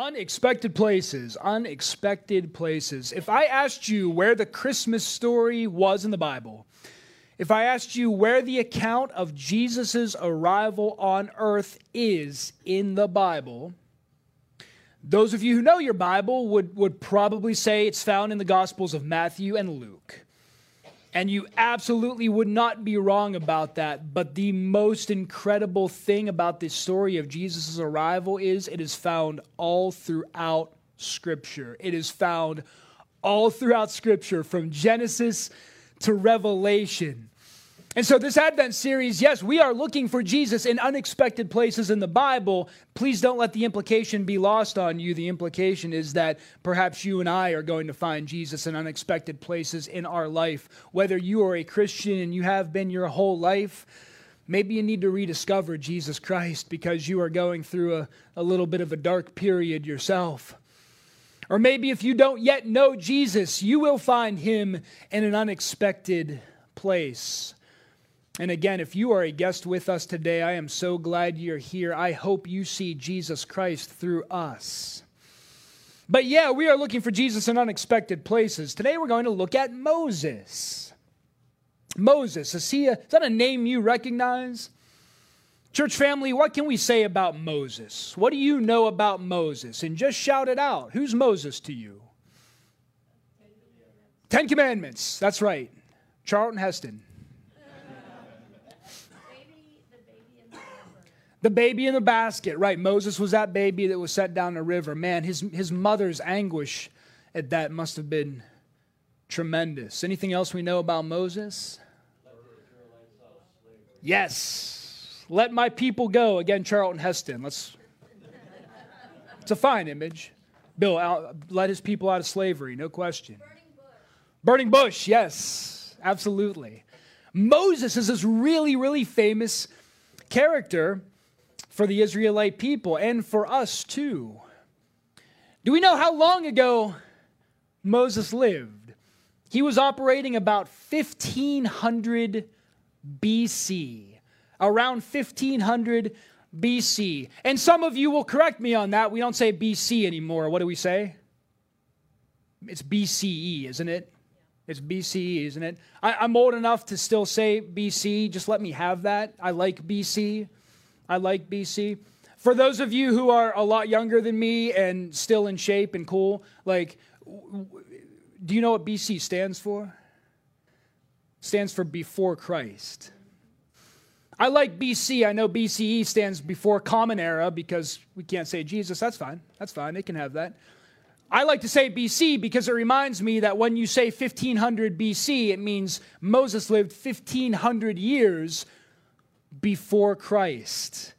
Unexpected places, unexpected places. If I asked you where the Christmas story was in the Bible, if I asked you where the account of Jesus' arrival on earth is in the Bible, those of you who know your Bible would, would probably say it's found in the Gospels of Matthew and Luke. And you absolutely would not be wrong about that. But the most incredible thing about this story of Jesus' arrival is it is found all throughout Scripture. It is found all throughout Scripture, from Genesis to Revelation. And so, this Advent series, yes, we are looking for Jesus in unexpected places in the Bible. Please don't let the implication be lost on you. The implication is that perhaps you and I are going to find Jesus in unexpected places in our life. Whether you are a Christian and you have been your whole life, maybe you need to rediscover Jesus Christ because you are going through a, a little bit of a dark period yourself. Or maybe if you don't yet know Jesus, you will find him in an unexpected place. And again, if you are a guest with us today, I am so glad you're here. I hope you see Jesus Christ through us. But yeah, we are looking for Jesus in unexpected places. Today we're going to look at Moses. Moses, is, he a, is that a name you recognize? Church family, what can we say about Moses? What do you know about Moses? And just shout it out. Who's Moses to you? Ten Commandments. That's right. Charlton Heston. The baby in the basket, right? Moses was that baby that was set down the river. Man, his, his mother's anguish at that must have been tremendous. Anything else we know about Moses? Yes. Let my people go. Again, Charlton Heston. Let's. It's a fine image. Bill, out, let his people out of slavery, no question. Burning bush. Burning bush, yes, absolutely. Moses is this really, really famous character for the Israelite people and for us too. Do we know how long ago Moses lived? He was operating about 1500 BC. Around 1500 BC. And some of you will correct me on that. We don't say BC anymore. What do we say? It's BCE, isn't it? It's BCE, isn't it? I, am old enough to still say BC. Just let me have that. I like BC. I like BC. For those of you who are a lot younger than me and still in shape and cool, like, do you know what BC stands for? Stands for before Christ. I like BC. I know BCE stands before Common Era because we can't say Jesus. That's fine. That's fine. They can have that. I like to say BC because it reminds me that when you say 1500 BC, it means Moses lived 1500 years before Christ.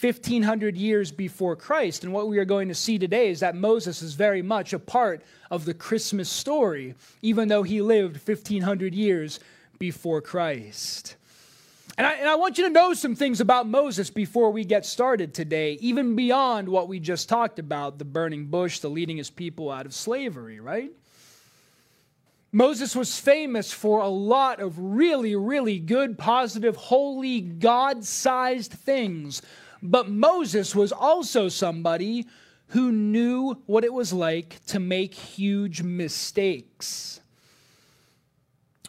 1500 years before Christ. And what we are going to see today is that Moses is very much a part of the Christmas story, even though he lived 1500 years before Christ. And I, and I, want you to know some things about Moses before we get started today, even beyond what we just talked about the burning bush, the leading his people out of slavery, right? Moses was famous for a lot of really, really good, positive, holy, God sized things. But Moses was also somebody who knew what it was like to make huge mistakes.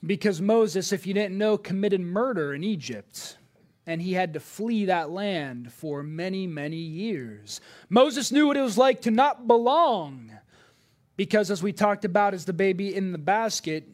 Because Moses, if you didn't know, committed murder in Egypt. And he had to flee that land for many, many years. Moses knew what it was like to not belong because, as we talked about, as the baby in the basket,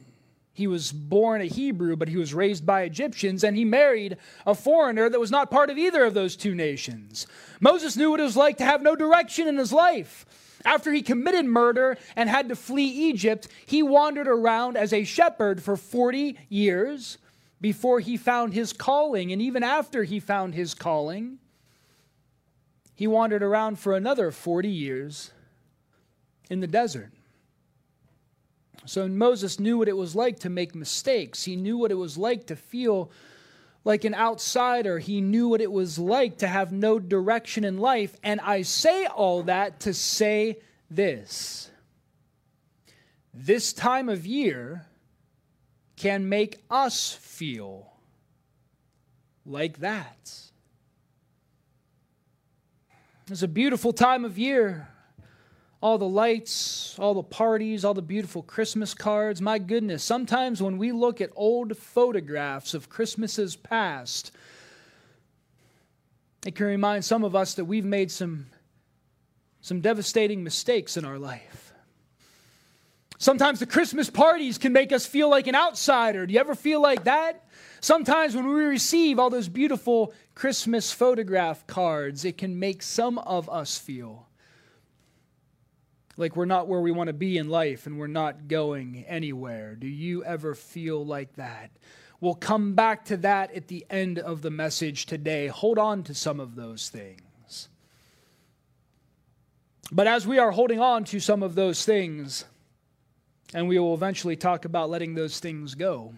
he was born a Hebrew, but he was raised by Egyptians, and he married a foreigner that was not part of either of those two nations. Moses knew what it was like to have no direction in his life. After he committed murder and had to flee Egypt, he wandered around as a shepherd for 40 years before he found his calling. And even after he found his calling, he wandered around for another 40 years in the desert. So Moses knew what it was like to make mistakes. He knew what it was like to feel like an outsider. He knew what it was like to have no direction in life. And I say all that to say this this time of year can make us feel like that. It's a beautiful time of year all the lights, all the parties, all the beautiful Christmas cards. My goodness, sometimes when we look at old photographs of Christmases past, it can remind some of us that we've made some, some devastating mistakes in our life. Sometimes the Christmas parties can make us feel like an outsider. Do you ever feel like that? Sometimes when we receive all those beautiful Christmas photograph cards, it can make some of us feel like we're not where we want to be in life and we're not going anywhere. Do you ever feel like that? We'll come back to that at the end of the message today. Hold on to some of those things. But as we are holding on to some of those things, and we will eventually talk about letting those things go,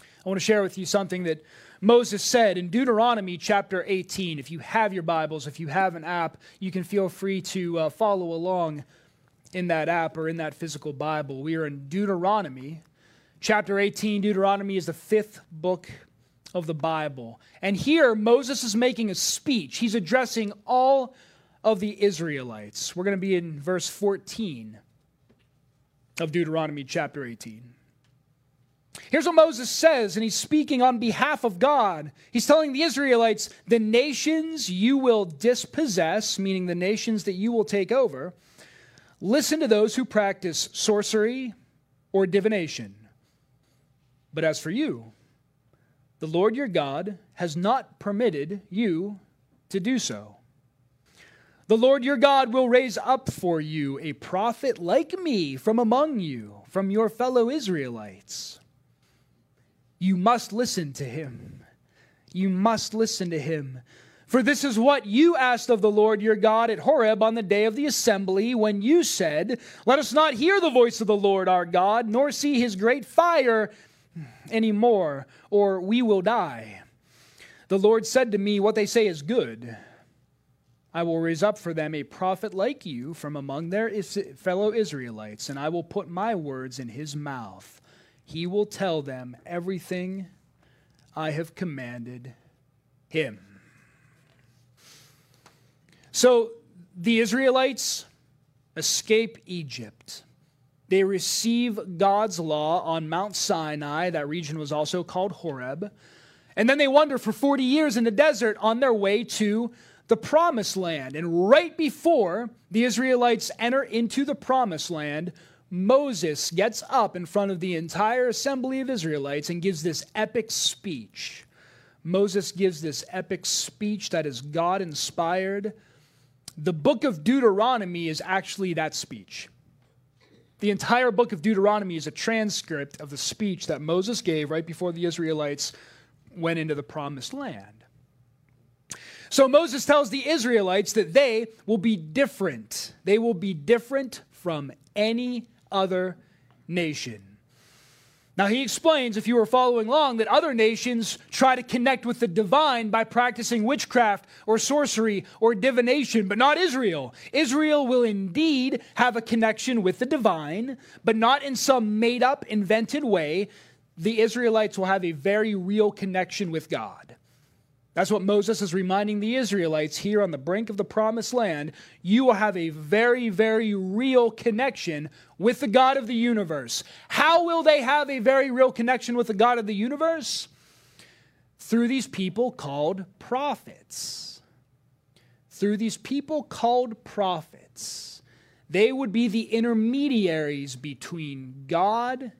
I want to share with you something that Moses said in Deuteronomy chapter 18. If you have your Bibles, if you have an app, you can feel free to uh, follow along in that app or in that physical Bible. We are in Deuteronomy chapter 18. Deuteronomy is the fifth book of the Bible. And here, Moses is making a speech. He's addressing all of the Israelites. We're going to be in verse 14 of Deuteronomy chapter 18. Here's what Moses says, and he's speaking on behalf of God. He's telling the Israelites, The nations you will dispossess, meaning the nations that you will take over, listen to those who practice sorcery or divination. But as for you, the Lord your God has not permitted you to do so. The Lord your God will raise up for you a prophet like me from among you, from your fellow Israelites. You must listen to him. You must listen to him. For this is what you asked of the Lord your God at Horeb on the day of the assembly, when you said, Let us not hear the voice of the Lord our God, nor see his great fire any more, or we will die. The Lord said to me, What they say is good. I will raise up for them a prophet like you from among their fellow Israelites, and I will put my words in his mouth he will tell them everything I have commanded him. So the Israelites escape Egypt. They receive God's law on Mount Sinai. That region was also called Horeb. And then they wander for 40 years in the desert on their way to the promised land. And right before the Israelites enter into the promised land, Moses gets up in front of the entire assembly of Israelites and gives this epic speech. Moses gives this epic speech that is God inspired. The book of Deuteronomy is actually that speech. The entire book of Deuteronomy is a transcript of the speech that Moses gave right before the Israelites went into the promised land. So Moses tells the Israelites that they will be different. They will be different from any other nation. Now, he explains, if you were following along, that other nations try to connect with the divine by practicing witchcraft or sorcery or divination, but not Israel. Israel will indeed have a connection with the divine, but not in some made up, invented way. The Israelites will have a very real connection with God. That's what Moses is reminding the Israelites here on the brink of the promised land. You will have a very, very real connection with the God of the universe. How will they have a very real connection with the God of the universe? Through these people called prophets. Through these people called prophets. They would be the intermediaries between God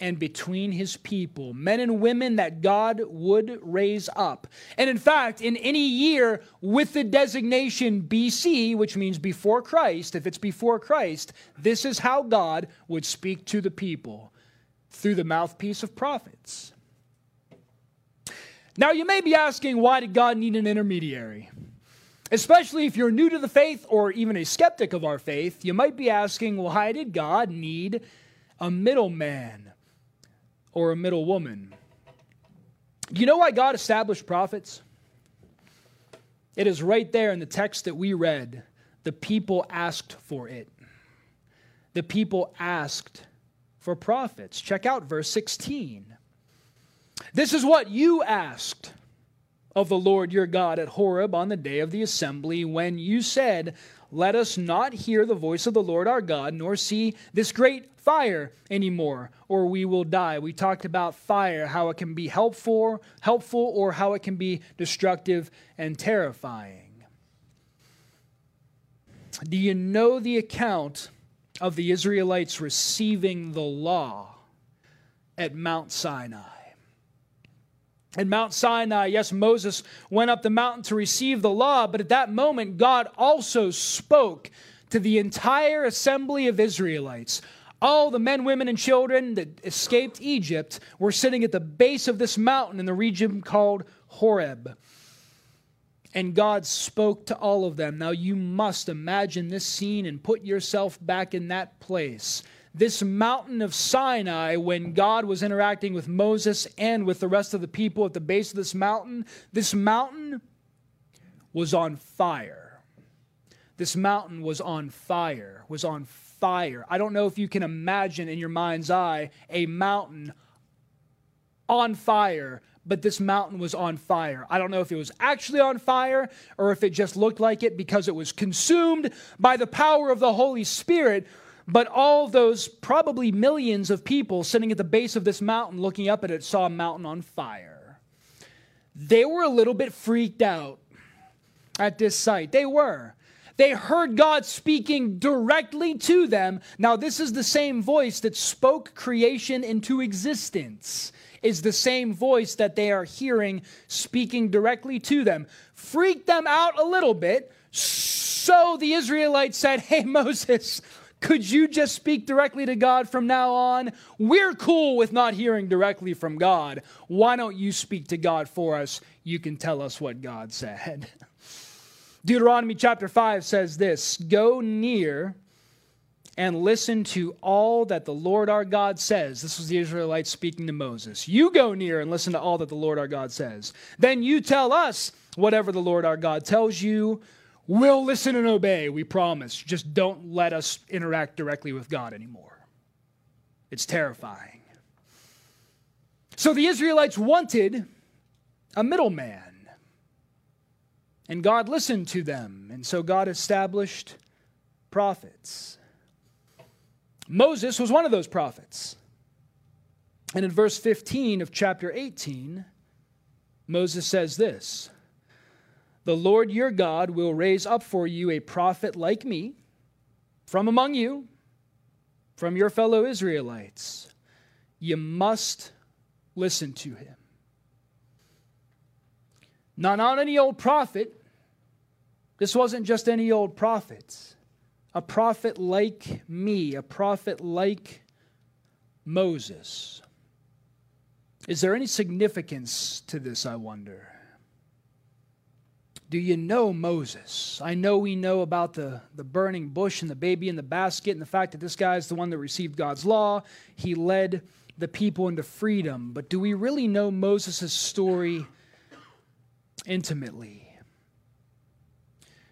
and between his people, men and women that God would raise up. And in fact, in any year with the designation BC, which means before Christ, if it's before Christ, this is how God would speak to the people through the mouthpiece of prophets. Now, you may be asking, why did God need an intermediary? Especially if you're new to the faith or even a skeptic of our faith, you might be asking, why did God need a middleman? Or a middle woman. You know why God established prophets? It is right there in the text that we read. The people asked for it. The people asked for prophets. Check out verse 16. This is what you asked of the Lord your God at Horeb on the day of the assembly when you said, let us not hear the voice of the Lord our God, nor see this great fire anymore, or we will die. We talked about fire, how it can be helpful, helpful, or how it can be destructive and terrifying. Do you know the account of the Israelites receiving the law at Mount Sinai? At Mount Sinai, yes, Moses went up the mountain to receive the law, but at that moment, God also spoke to the entire assembly of Israelites. All the men, women, and children that escaped Egypt were sitting at the base of this mountain in the region called Horeb. And God spoke to all of them. Now you must imagine this scene and put yourself back in that place this mountain of Sinai, when God was interacting with Moses and with the rest of the people at the base of this mountain, this mountain was on fire. This mountain was on fire, was on fire. I don't know if you can imagine in your mind's eye a mountain on fire, but this mountain was on fire. I don't know if it was actually on fire or if it just looked like it because it was consumed by the power of the Holy Spirit. But all those probably millions of people sitting at the base of this mountain looking up at it saw a mountain on fire. They were a little bit freaked out at this sight. They were. They heard God speaking directly to them. Now, this is the same voice that spoke creation into existence, is the same voice that they are hearing speaking directly to them. Freaked them out a little bit. So the Israelites said, Hey, Moses, could you just speak directly to God from now on? We're cool with not hearing directly from God. Why don't you speak to God for us? You can tell us what God said. Deuteronomy chapter 5 says this Go near and listen to all that the Lord our God says. This was the Israelites speaking to Moses. You go near and listen to all that the Lord our God says. Then you tell us whatever the Lord our God tells you. We'll listen and obey, we promise. Just don't let us interact directly with God anymore. It's terrifying. So the Israelites wanted a middleman. And God listened to them. And so God established prophets. Moses was one of those prophets. And in verse 15 of chapter 18, Moses says this the Lord your God will raise up for you a prophet like me from among you, from your fellow Israelites. You must listen to him. Not, not any old prophet. This wasn't just any old prophet. A prophet like me, a prophet like Moses. Is there any significance to this, I wonder? Do you know Moses? I know we know about the, the burning bush and the baby in the basket and the fact that this guy is the one that received God's law. He led the people into freedom. But do we really know Moses' story intimately?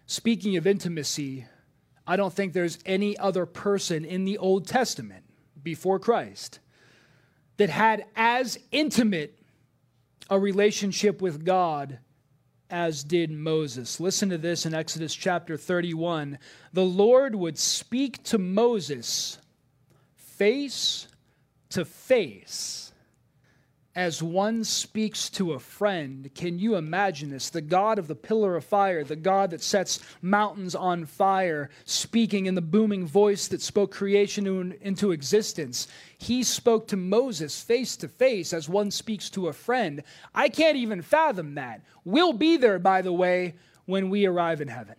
Speaking of intimacy, I don't think there's any other person in the Old Testament before Christ that had as intimate a relationship with God as did Moses. Listen to this in Exodus chapter 31. The Lord would speak to Moses face to face as one speaks to a friend. Can you imagine this? The God of the pillar of fire, the God that sets mountains on fire, speaking in the booming voice that spoke creation into existence. He spoke to Moses face to face as one speaks to a friend. I can't even fathom that. We'll be there, by the way, when we arrive in heaven.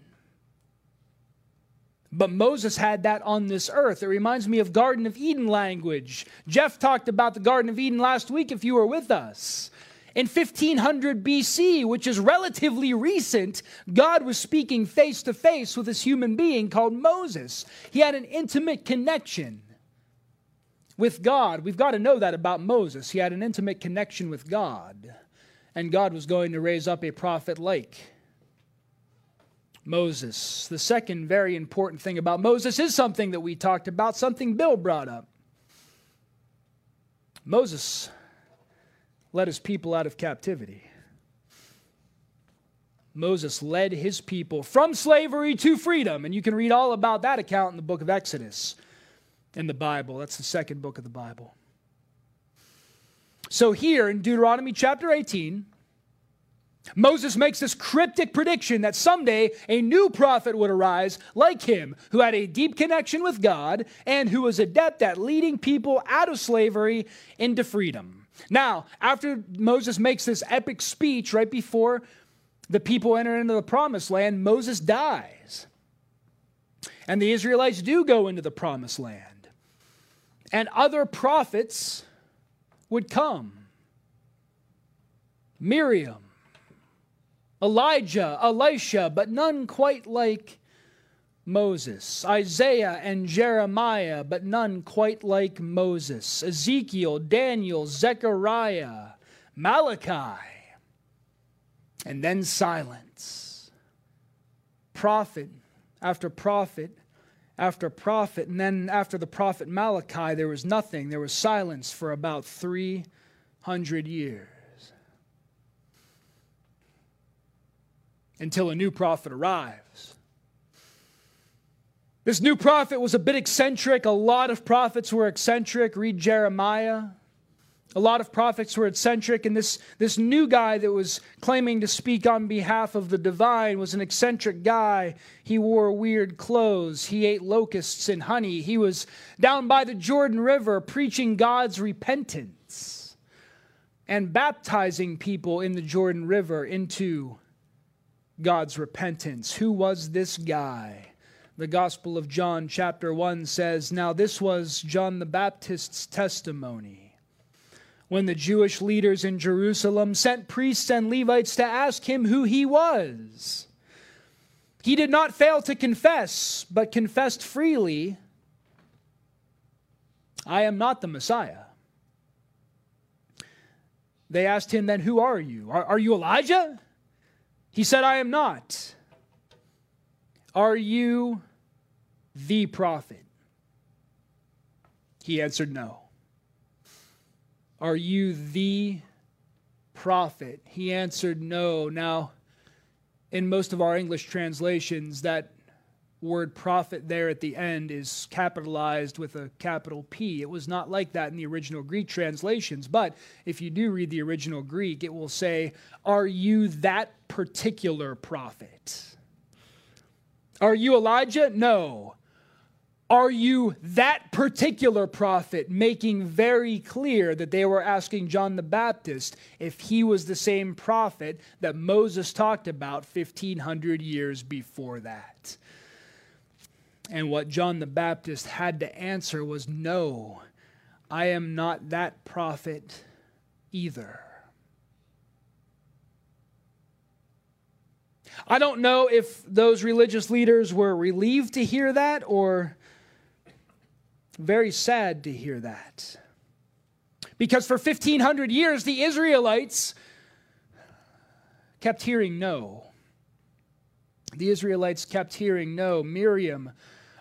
But Moses had that on this earth. It reminds me of Garden of Eden language. Jeff talked about the Garden of Eden last week if you were with us. In 1500 BC, which is relatively recent, God was speaking face to face with this human being called Moses. He had an intimate connection with God. We've got to know that about Moses. He had an intimate connection with God, and God was going to raise up a prophet like Moses. The second very important thing about Moses is something that we talked about, something Bill brought up. Moses led his people out of captivity. Moses led his people from slavery to freedom. And you can read all about that account in the book of Exodus in the Bible. That's the second book of the Bible. So, here in Deuteronomy chapter 18, Moses makes this cryptic prediction that someday a new prophet would arise like him, who had a deep connection with God and who was adept at leading people out of slavery into freedom. Now, after Moses makes this epic speech right before the people enter into the promised land, Moses dies. And the Israelites do go into the promised land. And other prophets would come Miriam, Elijah, Elisha, but none quite like Moses, Isaiah and Jeremiah, but none quite like Moses, Ezekiel, Daniel, Zechariah, Malachi, and then silence. Prophet after prophet after prophet, and then after the prophet Malachi, there was nothing. There was silence for about 300 years. Until a new prophet arrives. This new prophet was a bit eccentric. A lot of prophets were eccentric. Read Jeremiah. A lot of prophets were eccentric, and this, this new guy that was claiming to speak on behalf of the divine was an eccentric guy. He wore weird clothes. He ate locusts and honey. He was down by the Jordan River preaching God's repentance and baptizing people in the Jordan River into God's repentance. Who was this guy? The Gospel of John, chapter 1 says, Now this was John the Baptist's testimony when the Jewish leaders in Jerusalem sent priests and Levites to ask him who he was. He did not fail to confess, but confessed freely, I am not the Messiah. They asked him then, Who are you? Are, are you Elijah? He said, I am not. Are you the prophet? He answered, No. Are you the prophet? He answered, No. Now, in most of our English translations, that word prophet there at the end is capitalized with a capital P. It was not like that in the original Greek translations, but if you do read the original Greek, it will say, Are you that particular prophet? Are you Elijah? No. Are you that particular prophet? Making very clear that they were asking John the Baptist if he was the same prophet that Moses talked about 1500 years before that. And what John the Baptist had to answer was no, I am not that prophet either. I don't know if those religious leaders were relieved to hear that or very sad to hear that. Because for 1500 years, the Israelites kept hearing no. The Israelites kept hearing no. Miriam,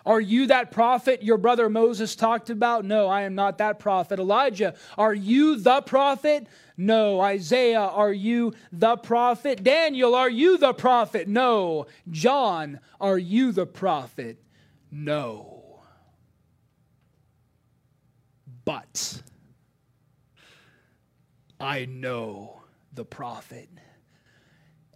are you that prophet your brother Moses talked about? No, I am not that prophet. Elijah, are you the prophet? No. Isaiah, are you the prophet? Daniel, are you the prophet? No. John, are you the prophet? No. But I know the prophet.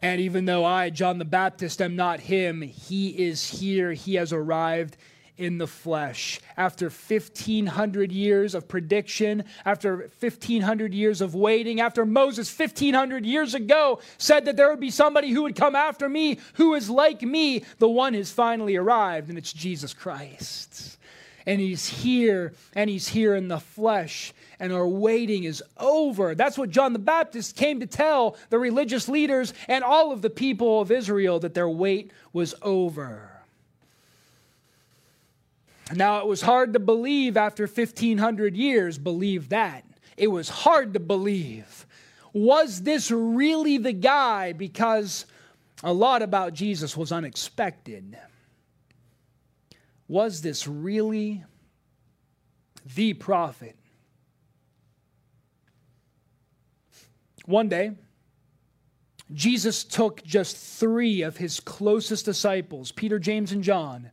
And even though I, John the Baptist, am not him, he is here. He has arrived in the flesh. After 1,500 years of prediction, after 1,500 years of waiting, after Moses 1,500 years ago said that there would be somebody who would come after me who is like me, the one has finally arrived, and it's Jesus Christ and he's here and he's here in the flesh and our waiting is over. That's what John the Baptist came to tell the religious leaders and all of the people of Israel that their wait was over. Now, it was hard to believe after 1500 years, believe that. It was hard to believe. Was this really the guy? Because a lot about Jesus was unexpected was this really the prophet? One day, Jesus took just three of his closest disciples, Peter, James, and John.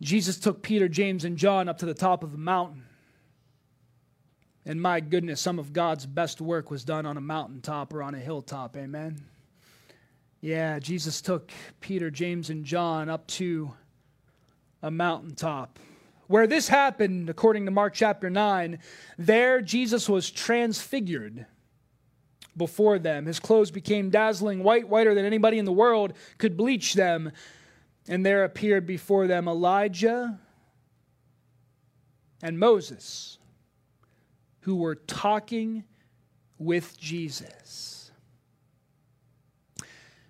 Jesus took Peter, James, and John up to the top of a mountain. And my goodness, some of God's best work was done on a mountaintop or on a hilltop. Amen. Yeah, Jesus took Peter, James, and John up to a mountaintop. Where this happened, according to Mark chapter 9, there Jesus was transfigured before them. His clothes became dazzling white, whiter than anybody in the world could bleach them. And there appeared before them Elijah and Moses, who were talking with Jesus.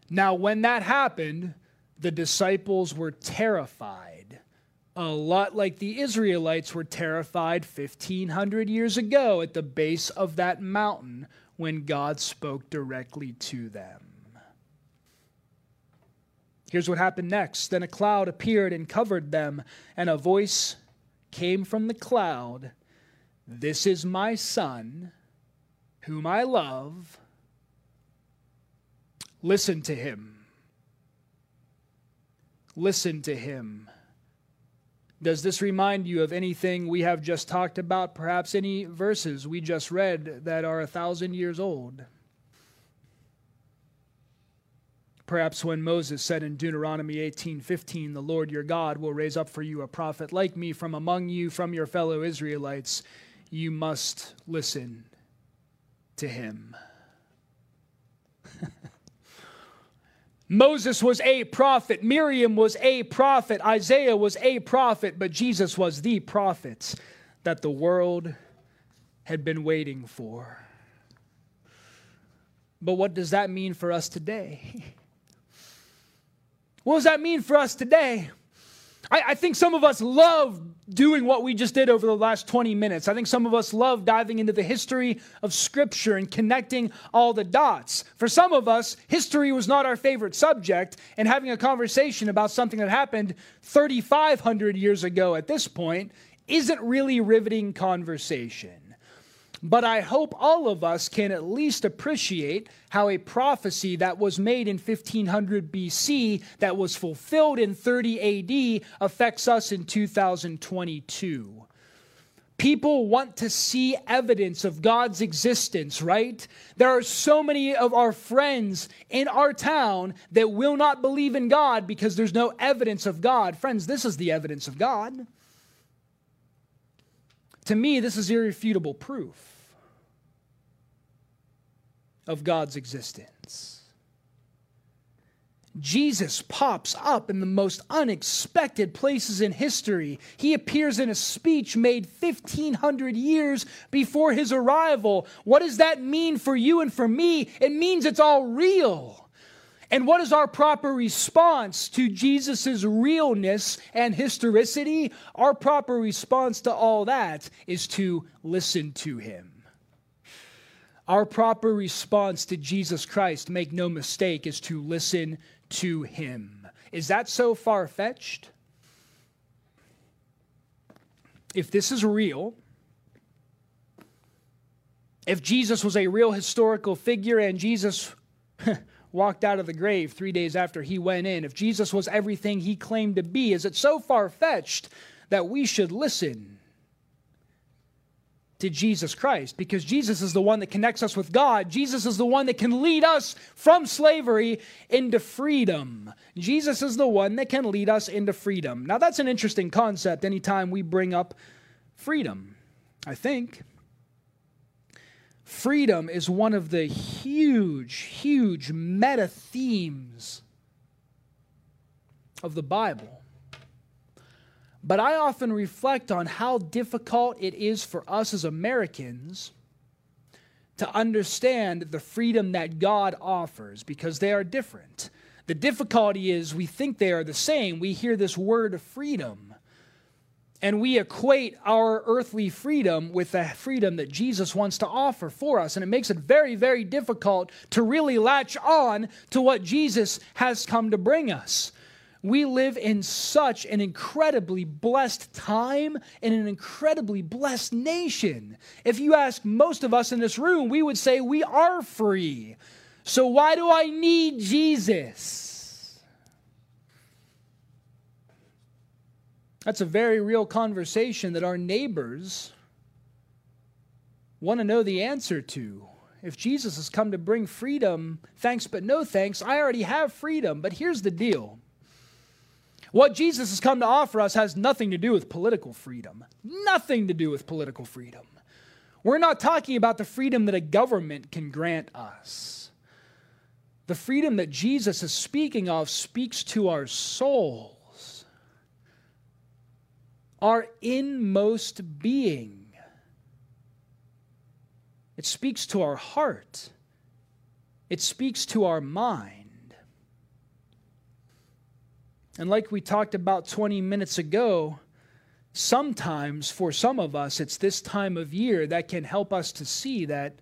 Now, when that happened, the disciples were terrified, a lot like the Israelites were terrified 1,500 years ago at the base of that mountain when God spoke directly to them. Here's what happened next. Then a cloud appeared and covered them, and a voice came from the cloud This is my Son, whom I love. Listen to him. Listen to him. Does this remind you of anything we have just talked about? Perhaps any verses we just read that are a thousand years old? Perhaps when Moses said in Deuteronomy 18:15, "The Lord your God will raise up for you a prophet like me from among you, from your fellow Israelites, you must listen to him." Moses was a prophet, Miriam was a prophet, Isaiah was a prophet, but Jesus was the prophet that the world had been waiting for. But what does that mean for us today? What does that mean for us today? I, I, think some of us love doing what we just did over the last 20 minutes. I think some of us love diving into the history of Scripture and connecting all the dots. For some of us, history was not our favorite subject, and having a conversation about something that happened 3,500 years ago at this point isn't really riveting conversation. But I hope all of us can at least appreciate how a prophecy that was made in 1500 BC, that was fulfilled in 30 AD, affects us in 2022. People want to see evidence of God's existence, right? There are so many of our friends in our town that will not believe in God because there's no evidence of God. Friends, this is the evidence of God. To me, this is irrefutable proof of God's existence. Jesus pops up in the most unexpected places in history. He appears in a speech made 1500 years before his arrival. What does that mean for you and for me? It means it's all real. And what is our proper response to Jesus' realness and historicity? Our proper response to all that is to listen to him. Our proper response to Jesus Christ, make no mistake, is to listen to him. Is that so far fetched? If this is real, if Jesus was a real historical figure and Jesus walked out of the grave three days after he went in, if Jesus was everything he claimed to be, is it so far fetched that we should listen to Jesus Christ because Jesus is the one that connects us with God. Jesus is the one that can lead us from slavery into freedom. Jesus is the one that can lead us into freedom. Now, that's an interesting concept anytime we bring up freedom, I think. Freedom is one of the huge, huge meta themes of the Bible. But I often reflect on how difficult it is for us as Americans to understand the freedom that God offers because they are different. The difficulty is we think they are the same. We hear this word freedom and we equate our earthly freedom with the freedom that Jesus wants to offer for us. And it makes it very, very difficult to really latch on to what Jesus has come to bring us. We live in such an incredibly blessed time in an incredibly blessed nation. If you ask most of us in this room, we would say we are free. So, why do I need Jesus? That's a very real conversation that our neighbors want to know the answer to. If Jesus has come to bring freedom, thanks but no thanks, I already have freedom. But here's the deal what Jesus has come to offer us has nothing to do with political freedom. Nothing to do with political freedom. We're not talking about the freedom that a government can grant us. The freedom that Jesus is speaking of speaks to our souls, our inmost being. It speaks to our heart, it speaks to our mind. And like we talked about 20 minutes ago, sometimes for some of us, it's this time of year that can help us to see that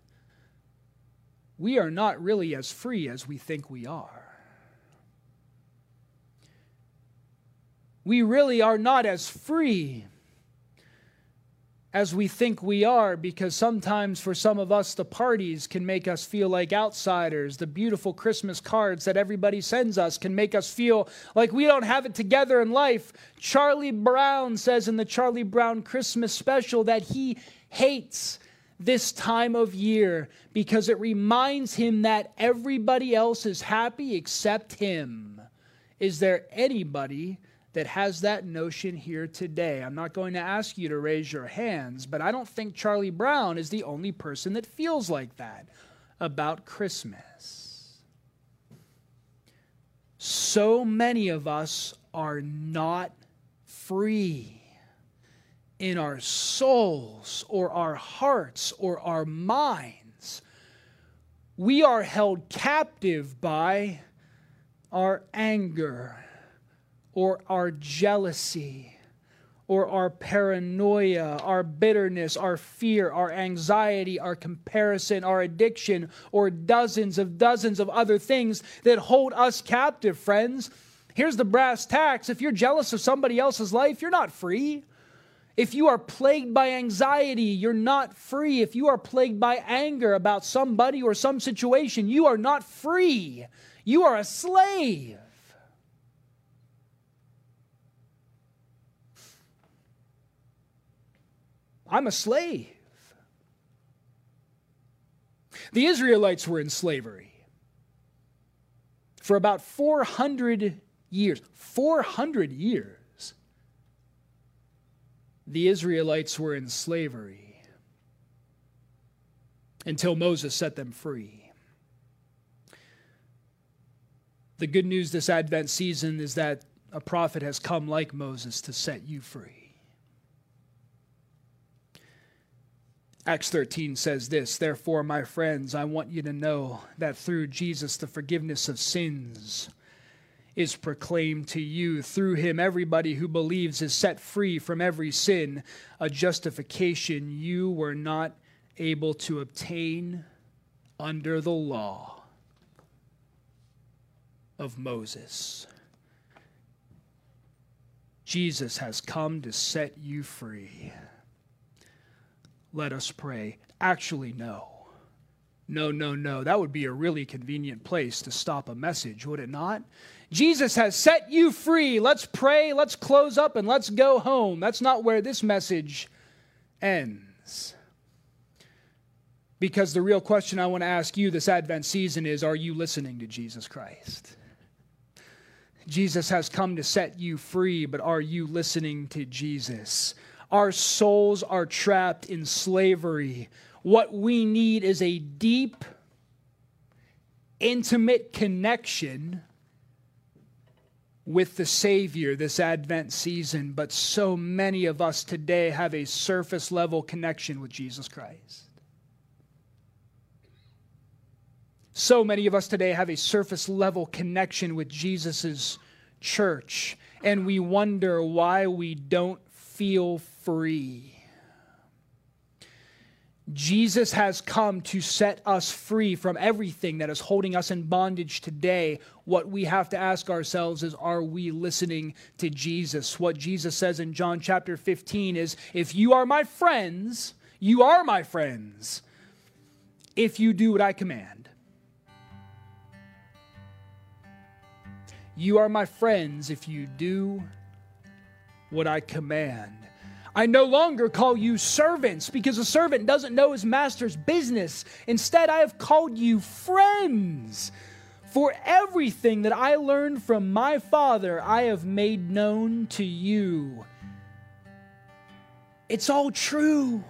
we are not really as free as we think we are. We really are not as free as we think we are because sometimes for some of us the parties can make us feel like outsiders. The beautiful christmas cards that everybody sends us can make us feel like we don't have it together in life. Charlie brown says in the charlie brown christmas special that he hates this time of year because it reminds him that everybody else is happy except him. Is there anybody that has that notion here today. I'm not going to ask you to raise your hands, but I don't think Charlie Brown is the only person that feels like that about Christmas. So many of us are not free in our souls or our hearts or our minds. We are held captive by our anger or our jealousy or our paranoia, our bitterness, our fear, our anxiety, our comparison, our addiction, or dozens of dozens of other things that hold us captive, friends. Here's the brass tacks if you're jealous of somebody else's life, you're not free. If you are plagued by anxiety, you're not free. If you are plagued by anger about somebody or some situation, you are not free. You are a slave. I'm a slave. The Israelites were in slavery for about 400 years. 400 years. The Israelites were in slavery until Moses set them free. The good news this Advent season is that a prophet has come like Moses to set you free. Acts 13 says this Therefore, my friends, I want you to know that through Jesus the forgiveness of sins is proclaimed to you. Through him, everybody who believes is set free from every sin, a justification you were not able to obtain under the law of Moses. Jesus has come to set you free. Let us pray. Actually, no. No, no, no. That would be a really convenient place to stop a message, would it not? Jesus has set you free. Let's pray, let's close up, and let's go home. That's not where this message ends. Because the real question I want to ask you this Advent season is Are you listening to Jesus Christ? Jesus has come to set you free, but are you listening to Jesus? Our souls are trapped in slavery. What we need is a deep, intimate connection with the Savior this Advent season, but so many of us today have a surface level connection with Jesus Christ. So many of us today have a surface level connection with Jesus' church, and we wonder why we don't feel free. Jesus has come to set us free from everything that is holding us in bondage today. What we have to ask ourselves is are we listening to Jesus? What Jesus says in John chapter 15 is if you are my friends, you are my friends if you do what I command. You are my friends if you do what I command. I no longer call you servants because a servant doesn't know his master's business. Instead, I have called you friends. For everything that I learned from my Father, I have made known to you. It's all true.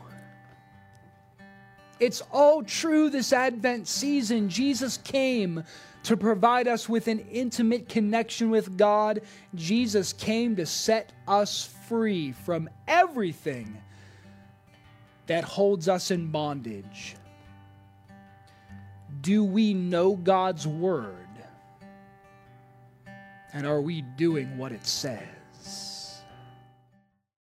It's all true this Advent season. Jesus came to provide us with an intimate connection with God. Jesus came to set us free from everything that holds us in bondage. Do we know God's Word? And are we doing what it says?